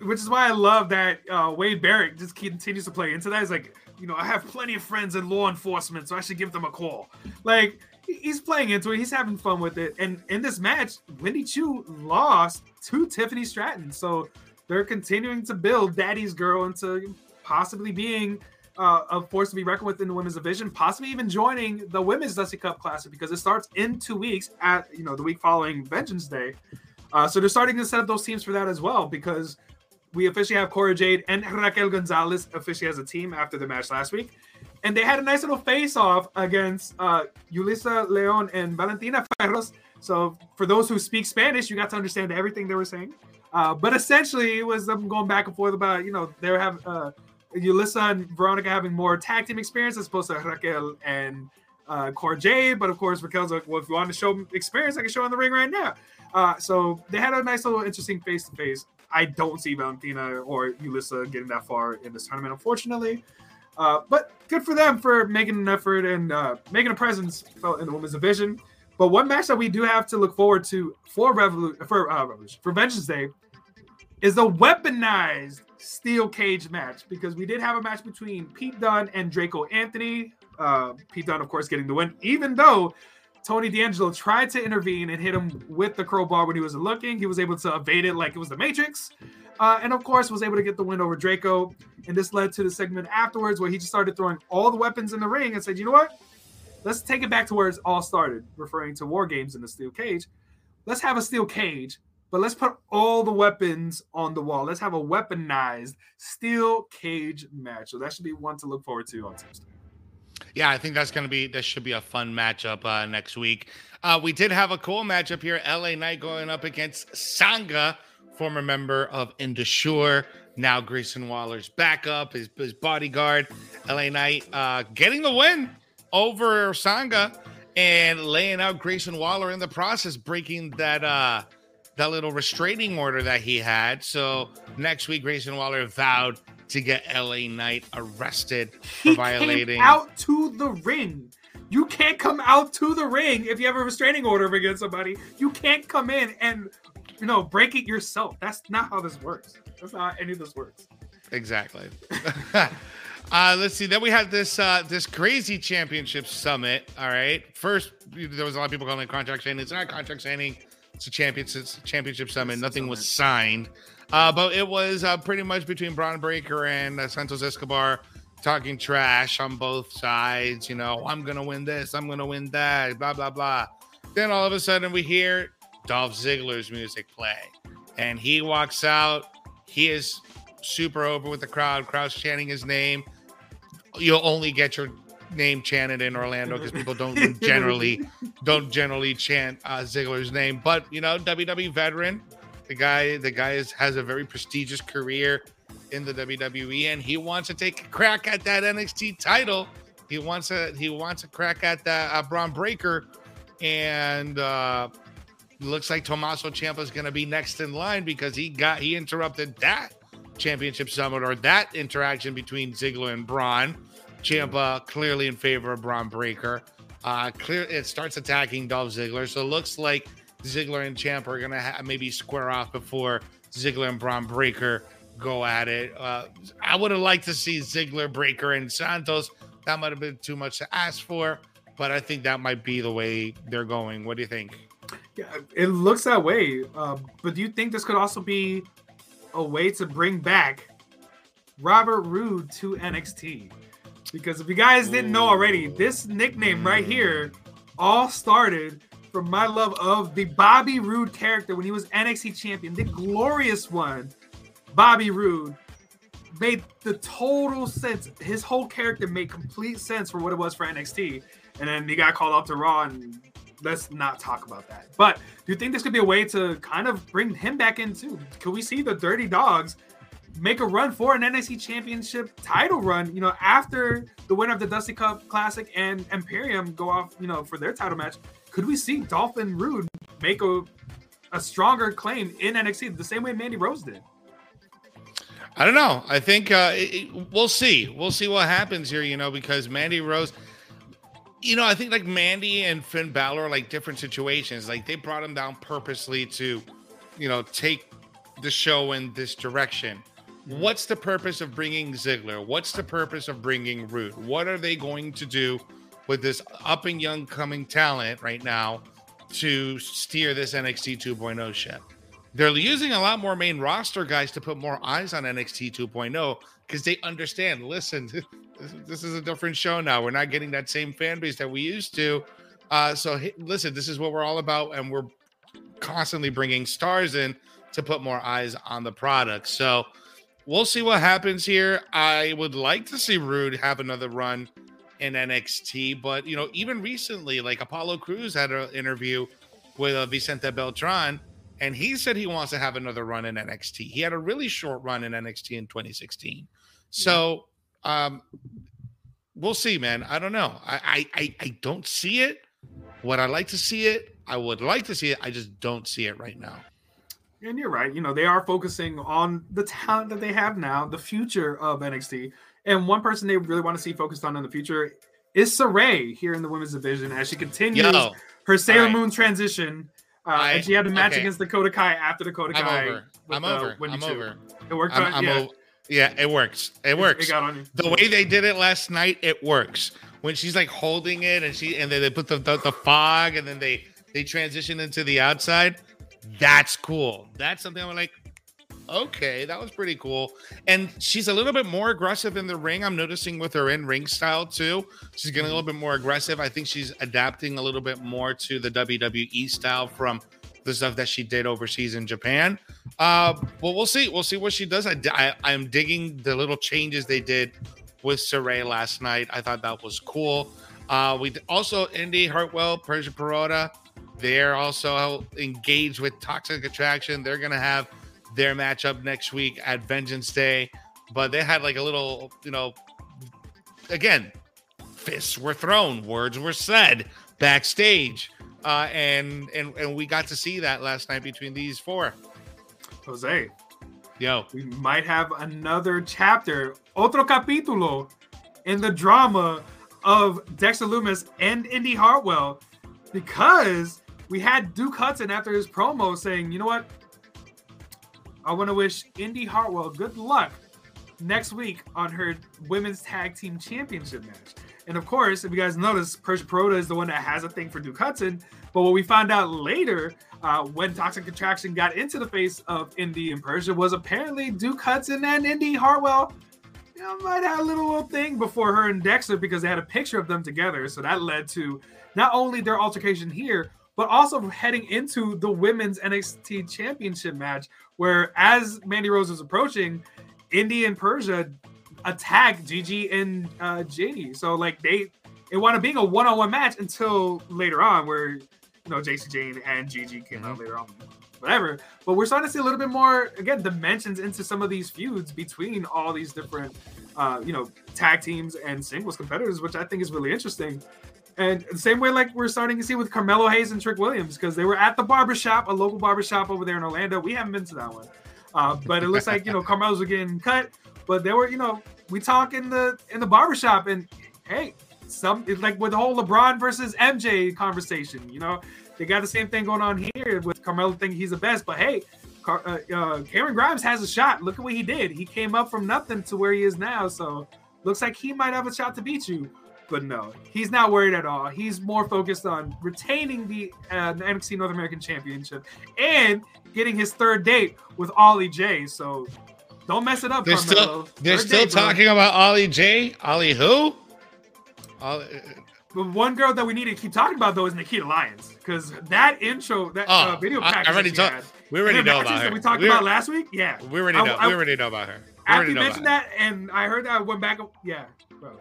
Which is why I love that uh, Wade Barrett just continues to play into that. He's like, you know, I have plenty of friends in law enforcement, so I should give them a call. Like, he's playing into it. He's having fun with it. And in this match, Wendy Choo lost to Tiffany Stratton. So they're continuing to build Daddy's Girl into possibly being uh, a force to be reckoned with in the women's division, possibly even joining the women's Dusty Cup Classic because it starts in two weeks at you know the week following Vengeance Day. Uh, so they're starting to set up those teams for that as well because we officially have Cora Jade and Raquel Gonzalez officially as a team after the match last week. And they had a nice little face off against uh, Yulisa Leon and Valentina Feroz. So for those who speak Spanish, you got to understand everything they were saying. Uh, but essentially, it was them going back and forth about, you know, they have uh, Yulisa and Veronica having more tag team experience as opposed to Raquel and uh, Cora Jade. But of course, Raquel's like, well, if you want to show experience, I can show in the ring right now. Uh, so they had a nice little interesting face to face. I don't see Valentina or Yulisa getting that far in this tournament, unfortunately. Uh, but good for them for making an effort and uh, making a presence in the women's division. But one match that we do have to look forward to for Revolu- for uh, Revolution for Vengeance Day is the weaponized steel cage match because we did have a match between Pete Dunne and Draco Anthony. Uh, Pete Dunne, of course, getting the win, even though Tony D'Angelo tried to intervene and hit him with the crowbar when he wasn't looking. He was able to evade it like it was the Matrix. Uh, and of course, was able to get the win over Draco. And this led to the segment afterwards where he just started throwing all the weapons in the ring and said, you know what? Let's take it back to where it all started, referring to war games in the steel cage. Let's have a steel cage, but let's put all the weapons on the wall. Let's have a weaponized steel cage match. So that should be one to look forward to on Tuesday.
Yeah, I think that's going to be that should be a fun matchup uh, next week. Uh, we did have a cool matchup here. LA Knight going up against Sangha, former member of Indus Sher. Now Grayson Waller's backup, his, his bodyguard. LA Knight uh, getting the win over Sangha and laying out Grayson Waller in the process, breaking that uh, that little restraining order that he had. So next week, Grayson Waller vowed to get LA Knight arrested for violating.
out to the ring. You can't come out to the ring if you have a restraining order against somebody. You can't come in and you know break it yourself. That's not how this works. That's not how any of this works.
Exactly. [LAUGHS] uh, let's see. Then we had this uh, this crazy championship summit. All right. First, there was a lot of people calling it contract signing. It's not contract signing. It's a championship championship summit. Nothing was signed. Uh, but it was uh, pretty much between Bron Breakker and uh, Santos Escobar talking trash on both sides. You know, I'm gonna win this. I'm gonna win that. Blah blah blah. Then all of a sudden we hear Dolph Ziggler's music play, and he walks out. He is super over with the crowd. Crowd's chanting his name. You'll only get your name chanted in Orlando because people don't [LAUGHS] generally don't generally chant uh, Ziggler's name. But you know, WWE veteran, the guy, the guy is, has a very prestigious career in the WWE, and he wants to take a crack at that NXT title. He wants a he wants a crack at that uh, Bron Breakker, and uh, looks like Tommaso Ciampa is going to be next in line because he got he interrupted that championship summit or that interaction between Ziggler and Bron. Ciampa clearly in favor of Bron Breakker. Uh, clear it starts attacking Dolph Ziggler, so it looks like Ziggler and Ciampa are gonna ha- maybe square off before Ziggler and Bron Breakker go at it. Uh, I would have liked to see Ziggler, Breakker, and Santos. That might have been too much to ask for, but I think that might be the way they're going. What do you think?
Yeah, it looks that way. Uh, but do you think this could also be a way to bring back Robert Roode to NXT? Because if you guys didn't know already, this nickname right here all started from my love of the Bobby Roode character when he was NXT champion, the glorious one, Bobby Roode. Made the total sense. His whole character made complete sense for what it was for NXT. And then he got called up to Raw, and let's not talk about that. But do you think this could be a way to kind of bring him back in too? Could we see the Dirty Dogs make a run for an NXT Championship title run? You know, after the winner of the Dusty Cup Classic and Imperium go off, you know, for their title match. Could we see Dolphin Roode make a a stronger claim in NXT the same way Mandy Rose did?
I don't know. I think uh, it, it- we'll see. We'll see what happens here. You know, because Mandy Rose, you know, I think like Mandy and Finn Balor are like different situations. Like they brought him down purposely to, you know, take the show in this direction. What's the purpose of bringing Ziggler? What's the purpose of bringing Root? What are they going to do with this up and young coming talent right now to steer this NXT 2.0 ship? they're using a lot more main roster guys to put more eyes on NXT 2.0 because they understand. Listen, [LAUGHS] this, is a different show now. We're not getting that same fan base that we used to. Uh, so listen, this is what we're all about, and we're constantly bringing stars in to put more eyes on the product. So we'll see what happens here. I would like to see Roode have another run in NXT, but you know, even recently, like Apollo Crews had an interview with uh, Vicente Beltran, and he said he wants to have another run in NXT. He had a really short run in NXT in 2016. So um, we'll see, man. I don't know. I, I I don't see it. Would I like to see it? I would like to see it. I just don't see it right now.
And you're right. You know, they are focusing on the talent that they have now, the future of NXT. And one person they really want to see focused on in the future is Sarray here in the women's division as she continues Yo, her Sailor right. Moon transition. Uh, I, and she had a match okay. against Dakota Kai after Dakota Kai.
I'm over. I'm uh, over. I'm over.
It worked.
I'm, I'm yeah. Yeah, it works. It works. It, it the way they did it last night, it works. When she's like holding it and she and then they put the, the, the fog and then they they transition into the outside. That's cool. That's something I'm like, okay, that was pretty cool. And she's a little bit more aggressive in the ring. I'm noticing with her in ring style too. She's getting a little bit more aggressive. I think she's adapting a little bit more to the WWE style from the stuff that she did overseas in Japan. Uh, well, we'll see. We'll see what she does. I, I, I'm digging the little changes they did with Sarray last night. I thought that was cool. Uh, we also Indi Hartwell, Persia Pirotta. They're also engaged with Toxic Attraction. They're gonna have their matchup next week at Vengeance Day. But they had like a little, you know, again, fists were thrown, words were said backstage. Uh, and and and we got to see that last night between these four.
Jose,
yo,
we might have another chapter, otro capítulo, in the drama of Dexter Lumis and Indi Hartwell, because we had Duke Hudson after his promo saying, "You know what? I want to wish Indi Hartwell good luck next week on her women's tag team championship match. And of course, if you guys notice, Persia Pirotta is the one that has a thing for Duke Hudson. But what we found out later, uh, when Toxic Attraction got into the face of Indi and Persia, was apparently Duke Hudson and Indi Hartwell you know, might have a little, little thing before her and Dexter because they had a picture of them together. So that led to not only their altercation here, but also heading into the women's NXT championship match, where as Mandy Rose was approaching, Indi and Persia attacked Gigi and uh. So like they it wound up being a one-on-one match until later on, where you know Jacy Jane and Gigi came mm-hmm. out later on. Whatever, but we're starting to see a little bit more again dimensions into some of these feuds between all these different, uh, you know, tag teams and singles competitors, which I think is really interesting. And the same way, like we're starting to see with Carmelo Hayes and Trick Williams, because they were at the barbershop, a local barbershop over there in Orlando. We haven't been to that one. Uh, but it looks like, you know, Carmelo's getting cut. But they were, you know, we talk in the in the barbershop and hey, some it's like with the whole LeBron versus MJ conversation, you know, they got the same thing going on here with Carmelo thinking he's the best. But hey, Car- uh, uh, Cameron Grimes has a shot. Look at what he did. He came up from nothing to where he is now. So looks like he might have a shot to beat you. But no, he's not worried at all. He's more focused on retaining the, uh, the NXT North American Championship and getting his third date with Ollie J. So don't mess it up.
They're Carmelo. still they're third still date, talking bro. about Ollie J. Ollie who?
Ollie, the one girl that we need to keep talking about though is Nikita Lyons because that intro, that uh, oh, uh, video package. I already talked.
We already know about her.
we talked
we
about last week. Yeah,
we already know. I, I, we already know about her. We
after you mentioned that, and I heard that, I went back. Yeah, bro.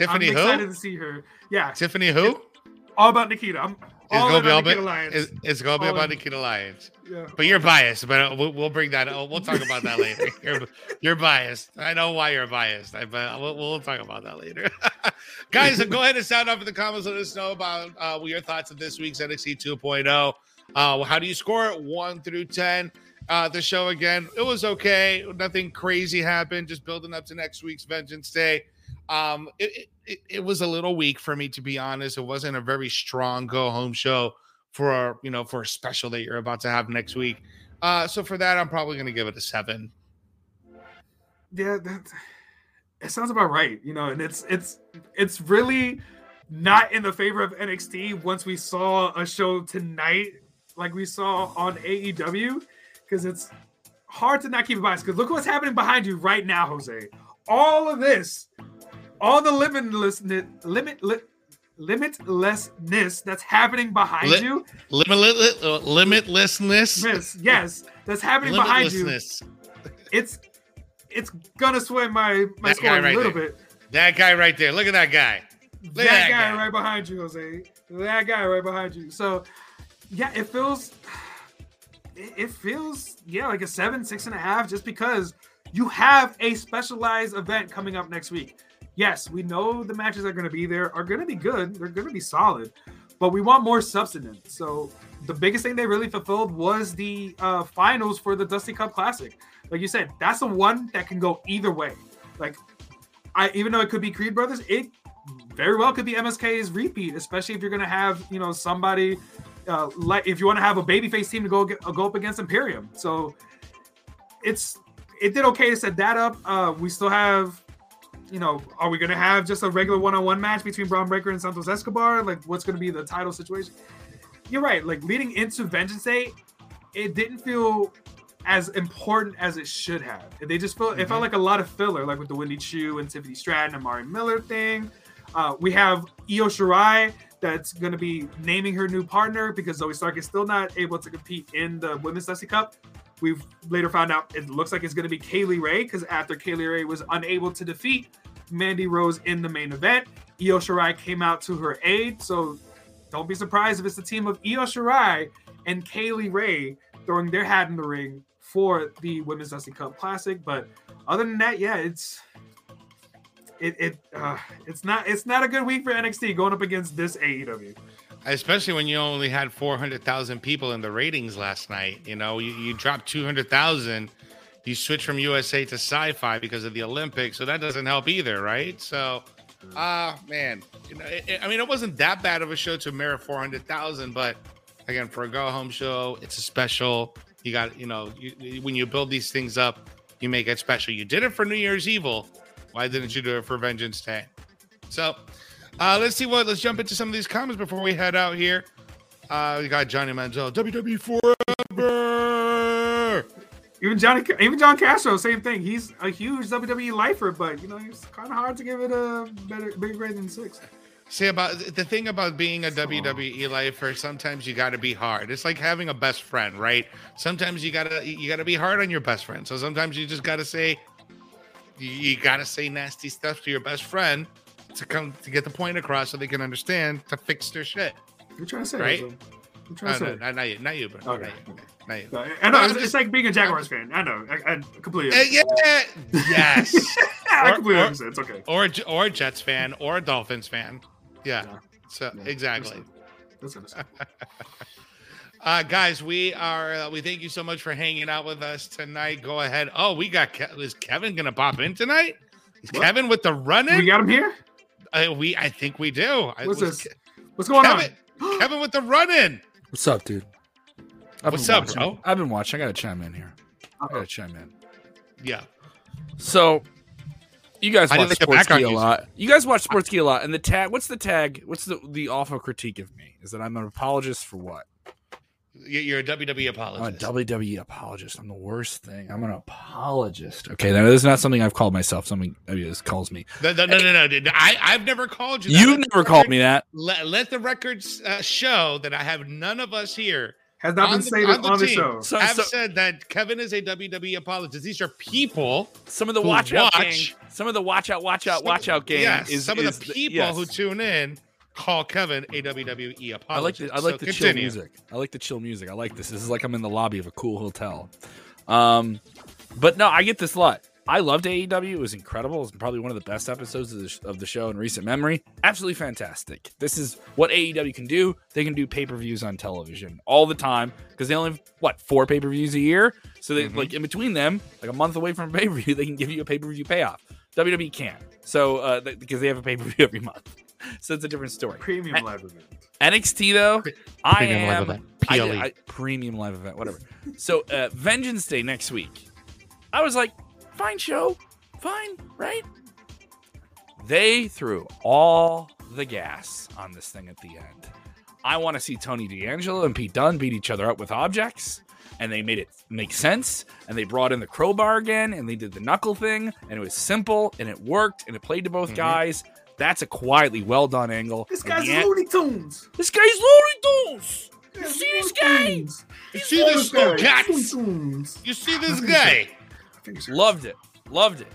Tiffany who?
I'm
who?
excited to see her. Yeah.
Tiffany who?
It's all about Nikita. I'm all
it's gonna
be
all
Nikita Lyons.
It's, it's gonna be all about in. Nikita Lyons. Yeah. But you're biased. But we'll, we'll bring that. Up. We'll talk about that [LAUGHS] later. You're, you're biased. I know why you're biased. I, but we'll, we'll talk about that later. [LAUGHS] Guys, go ahead and sound off in the comments. Let us know about uh, your thoughts of this week's NXT 2.0. Uh, how do you score it? One through ten. Uh, the show again, it was okay. Nothing crazy happened. Just building up to next week's Vengeance Day. Um, it, it, it was a little weak for me to be honest. It wasn't a very strong go home show for a, you know for a special that you're about to have next week. Uh, so for that, I'm probably going to give it a seven.
Yeah, that it sounds about right. You know, and it's it's it's really not in the favor of NXT once we saw a show tonight like we saw on AEW because it's hard to not keep it biased. Because look what's happening behind you right now, Jose. All of this, all the limitlessness, limit, li- limitlessness that's happening behind
Li-
you.
Limitless, uh, limitlessness.
Miss, yes, that's happening behind you.
Limitlessness.
It's it's gonna sway my my
That
score
guy
a little
there.
bit.
That guy right there. Look at that guy. Look
that,
that
guy,
guy.
right behind you, Jose. That guy right behind you. So, yeah, it feels, it feels, yeah, like a seven, six and a half, just because you have a specialized event coming up next week. Yes, we know the matches are going to be there, are going to be good, they're going to be solid, but we want more substance. So, the biggest thing they really fulfilled was the uh, finals for the Dusty Cup Classic. Like you said, that's the one that can go either way. Like, I even though it could be Creed Brothers, it very well could be MSK's repeat, especially if you're going to have you know somebody uh, like if you want to have a babyface team to go get, uh, go up against Imperium. So it's it did okay to set that up. Uh, we still have. You know, are we going to have just a regular one-on-one match between Bron Breakker and Santos Escobar? Like, what's going to be the title situation? You're right. Like leading into Vengeance Day, it didn't feel as important as it should have. They just felt it felt like a lot of filler, like with the Wendy Choo and Tiffany Stratton and Mari Miller thing. Uh, we have Io Shirai that's going to be naming her new partner because Zoey Stark is still not able to compete in the Women's Dusty Cup. We've later found out it looks like it's going to be Kay Lee Ray because after Kay Lee Ray was unable to defeat Mandy Rose in the main event, Io Shirai came out to her aid. So don't be surprised if it's the team of Io Shirai and Kay Lee Ray throwing their hat in the ring for the Women's Dusty Cup Classic. But other than that, yeah, it's it it uh, it's not it's not a good week for NXT going up against this AEW.
Especially when you only had 400,000 people in the ratings last night. You know, you, you dropped 200,000. You switch from USA to Syfy because of the Olympics. So that doesn't help either, right? So, ah, man. You know, it, it- I mean, it wasn't that bad of a show to merit 400,000, but again, for a go home show, it's a special. You got, you know, you, when you build these things up, you make it special. You did it for New Year's Evil. Why didn't you do it for Vengeance Day? So, uh, let's see what. Let's jump into some of these comments before we head out here. Uh, we got Johnny Manziel, WWE forever.
Even Johnny, even John Castro, same thing. He's a huge WWE lifer, but you know it's kind of hard to give it a better, bigger grade than six.
See about the thing about being a WWE lifer. Sometimes you got to be hard. It's like having a best friend, right? Sometimes you gotta you gotta be hard on your best friend. So sometimes you just gotta say you, you gotta say nasty stuff to your best friend to come to get the point across so they can understand to fix their shit.
You're trying to say,
Right?
I'm trying to
no,
say.
not, not you, not you, but
Okay.
not you. Not you.
I know it's, it's like being a Jaguars fan. I know. I, I completely.
Uh, yeah, yes. [LAUGHS]
I
Or-
completely
or-
understand. It's okay.
or or a Jets fan or a Dolphins fan. Yeah.
Yeah.
So
Yeah,
exactly.
That's understand. [LAUGHS]
Uh, guys, we are. Uh, we thank you so much for hanging out with us tonight. Go ahead. Oh, we got. Ke- is Kevin gonna pop in tonight? Is
What?
Kevin with the running?
we got him here.
Uh, we. I think we do.
What's
was
this? What's going
Kevin,
on? [GASPS]
Kevin with the running.
What's up, dude? I've
What's
been
up,
watching.
bro?
I've been watching. I gotta chime in here. I gotta chime in.
Yeah.
So, you guys watch
like the
Sports Key a lot. You guys watch Sports Key a lot, and the tag. What's the tag? What's the the awful critique of me? Is that I'm an apologist for what?
You- You're a WWE
I'm a
apologist.
WWE apologist. I'm the worst thing. I'm an apologist. Okay, now this is not something I've called myself. Something maybe this calls me.
No, no, no, no, no. I, I've never called you. that.
You've
Let the
never called
record-
me that.
Let, let the records uh, show that I have none of us here
Has not
on
been
the-
stated
on
on
the
the, show.
So,
have
so
said that Kevin is a WWE apologist. These are people
some of the watch out gang. Some of the watch out, watch out,
Some-
watch out gang.
Yes,
is
some of
is
the people who
yes.
tune in call Kevin a WWE apologist.
I like the I like
So
the chill music. I like the chill music. I like this. This is like I'm in the lobby of a cool hotel. Um, but no, I get this a lot. I loved AEW. It was incredible. It was probably one of the best episodes of the, sh- of the show in recent memory. Absolutely fantastic. This is what AEW can do. They can do pay per views on television all the time because they only have what four pay per views a year. So they
Mhm.
like in between them, like a month away from [LAUGHS] a pay per view, they can give you a pay per view payoff. WWE can't. So uh, because they have a pay per view every month. [LAUGHS] So it's a different story.
Premium live event.
NXT though, I
Premium live
am
event.
I did- I- premium live event, whatever. So uh, Vengeance Day next week. I was like, fine show, fine, right? They threw all the gas on this thing at the end. I want to see Tony D'Angelo and Pete Dunne beat each other up with objects. and they made it make sense and they brought in the crowbar again and they did the knuckle thing and it was simple and it worked and it played to both
Mhm.
guys. That's a quietly well done angle.
This guy's
the an-
Looney Tunes.
this guy's Looney Tunes. You
Yeah,
see this guy?
Tunes.
You see this
Looney
cat?
Tunes.
You see this guy?
Loved it. Loved it.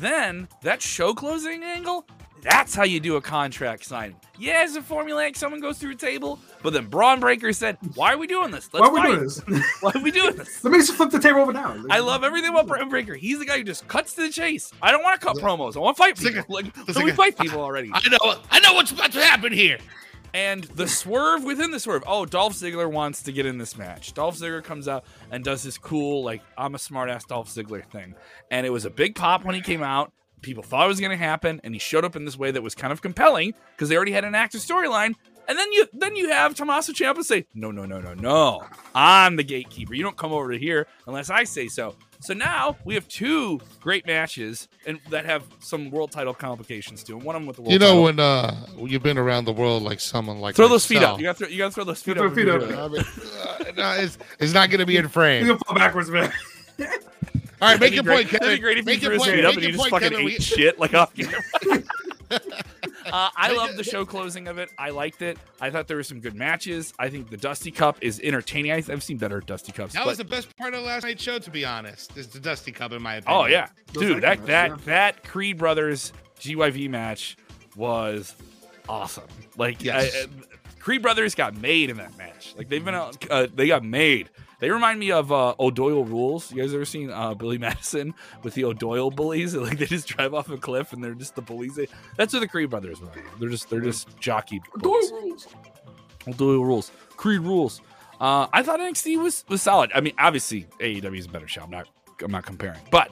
Then that show closing angle, that's how you do a contract signing. Yeah, it's a formulaic, someone goes through a table, but then Bron Breakker said, Why are we doing this?
Why are we
fight.
doing this? [LAUGHS]
Why are we doing this?
Let me just flip the table over now.
I love everything about Bron Breakker. He's the guy who just cuts to the chase. I don't want to cut promos. I want to fight
It's
people. Like,
it's
let me
like a-
fight people already.
I know. I know what's about to happen here.
And the swerve within the swerve. Oh, Dolph Ziggler wants to get in this match. Dolph Ziggler comes out and does this cool, like, I'm a smartass Dolph Ziggler thing. And it was a big pop when he came out. People thought it was going to happen, and he showed up in this way that was kind of compelling because they already had an active storyline. And then you then you have Tommaso Ciampa say, "No, no, no, no, no. I'm the gatekeeper. You don't come over to here unless I say so." So now we have two great matches and that have some world title complications to them. One of them with the world
You know
title.
when uh you've been around the world like someone like
Throw those feet up. You got to throw, you got to throw those feet
Throw
up.
feet up.
you do.
I mean, uh, no, it's, it's not going to be in
He's
frame. [LAUGHS]
gonna fall backwards, man. [LAUGHS]
All right, make your
great.
point,
That'd
Kevin.
be great if
make
you
your
threw his
point.
feet up
Make
and he
your
just
point,
fucking
Kevin.
ate
We-
shit like off camera. [LAUGHS] uh, I love the show closing of it. I liked it. I thought there were some good matches. I think the Dusty Cup is entertaining. I- I've seen better Dusty Cups.
That
but-
was the best part of last night's show, to be honest. Is the Dusty Cup, in my opinion.
oh yeah,
Those
dude,
second
that that
matches,
that Creed Brothers GYV match was awesome. Like,
Yes.
I- I- Creed Brothers got made in that match. Like they've been, uh, uh, they got made. They remind me of uh, O'Doyle Rules. You guys ever seen uh, Billy Madison with the O'Doyle bullies? [LAUGHS] Like they just drive off a cliff and they're just the bullies. They, that's what the Creed Brothers are. They're just they're just jockey. bullies. O'Doyle Rules. Creed Rules. Uh, I thought NXT was was solid. I mean, obviously AEW is a better show. I'm not I'm not comparing, but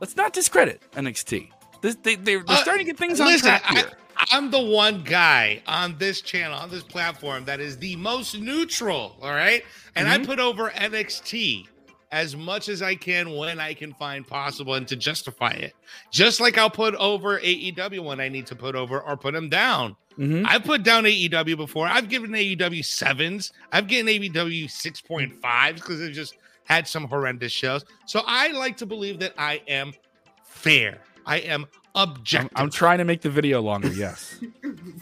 let's not discredit NXT. This, they, they, they're
Uh,
starting to get things on
Listen,
track
I,
here.
I'm the one guy on this channel, on this platform, that is the most neutral. All right. And
Mm-hmm.
I put over NXT as much as I can when I can find possible and to justify it. Just like I'll put over AEW when I need to put over or put them down.
Mhm.
I've put down AEW before. I've given AEW sevens. I've given AEW 6.5s because they've just had some horrendous shows. So I like to believe that I am fair.
I'm,
objective.
I'm trying to make the video longer. [LAUGHS] Yes.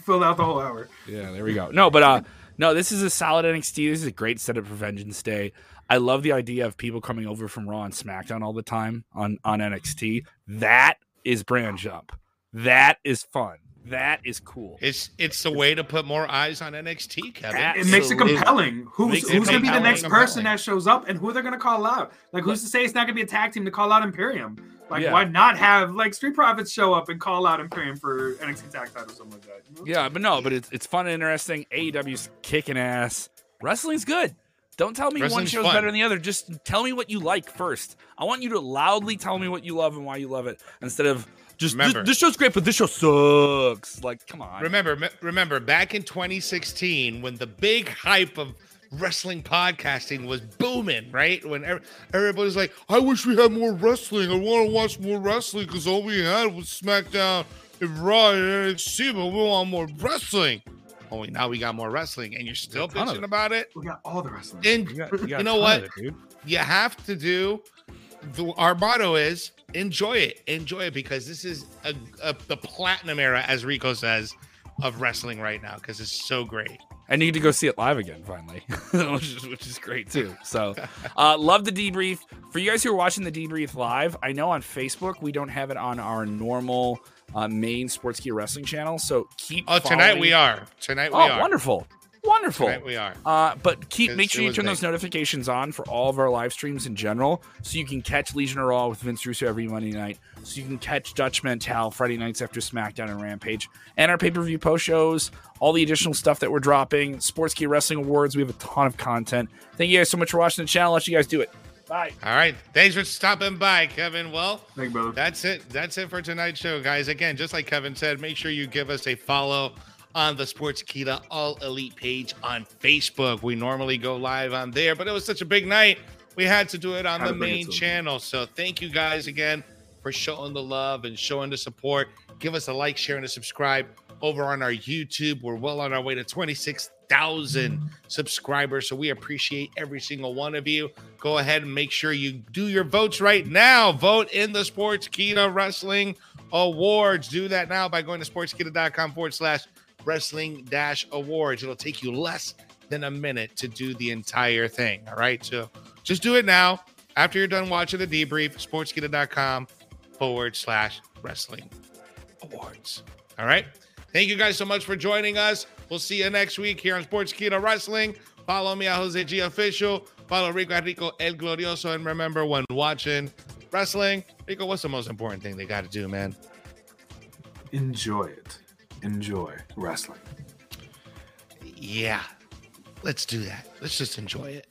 Filled out the whole hour.
Yeah, there we go. No, but uh no, this is a solid NXT. This is a great setup for Vengeance Day. I love the idea of people coming over from Raw and SmackDown all the time on on NXT. That is brand jump. That is fun. That is cool.
It's it's the way to put more eyes on NXT, Kevin.
That-
It makes it compelling. Who's
Makes it
who's gonna be the
compelling.
next person that shows up, and who they're gonna call out? Like, who's to say it's not gonna be a tag team to call out Imperium? Like,
Yeah.
why not have like Street Profits show up and call out Imperium for NXT tag title or something like that? you know?
Yeah, but no, but it's it's fun and interesting. AEW's kicking ass. Wrestling's good. Don't tell me one show's
fun.
better than the other. Just tell me what you like first. I want you to loudly tell me what you love and why you love it instead of just this,
Remember-
this show's great, but this show sucks. Like, come on.
Remember, me- remember back in 2016 when the big hype of wrestling podcasting was booming, right? When ev- everybody's like, "I wish we had more wrestling. I want to watch more wrestling because all we had was SmackDown and Raw and NXT, but we want more wrestling." Only now we got more wrestling, and you're still
a
bitching
it.
about it.
We got all the wrestling.
And
You, got, you, got
You know what?
it, dude.
you have to do the, our motto is enjoy it enjoy it because this is a, a, the platinum era as rico says of wrestling right now because it's so great
I need to go see it live again finally, [LAUGHS] which, is, which is great too. So, uh, love the debrief. For you guys who are watching the debrief live, I know on Facebook we don't have it on our normal uh, main Sportskeeda Wrestling channel. So keep.
oh tonight we are tonight we
Oh,
are
wonderful, wonderful.
tonight we are
Uh, but keep make sure you turn
big.
those notifications on for all of our live streams in general, so you can catch Legion of Raw with Vince Russo every Monday night, so you can catch Dutch Mantell Friday nights after SmackDown and Rampage, and our pay per view post shows, all the additional stuff that we're dropping, Sportskeeda Wrestling Awards. We have a ton of content. Thank you guys so much for watching the channel. Let you guys do it. Bye.
all right thanks for stopping by kevin well
Thank you, brother.
that's it that's it for tonight's show guys again just like kevin said make sure you give us a follow on the sportskeeda all elite page on facebook we normally go live on there but it was such a big night we had to do it on
Had
the
to bring it
main channel so thank you guys again for showing the love and showing the support give us a like share and a subscribe over on our youtube we're well on our way to thousand subscribers. So we appreciate every single one of you. Go ahead and make sure you do your votes right now. Vote in the Sportskeeda Wrestling Awards. Do that now by going to sportskeeda.com forward slash wrestling dash awards. It'll take you less than a minute to do the entire thing. All right. So just do it now. After you're done watching the debrief, sportskeeda.com forward slash wrestling awards. All right. Thank you guys so much for joining us. We'll see you next week here on Sportskeeda Wrestling. Follow me at Jose G Official. Follow Rico Rico El Glorioso. And remember, when watching wrestling, Rico, what's the most important thing they got to do, man?
Enjoy it. Enjoy wrestling.
Yeah. Let's do that. Let's just enjoy it.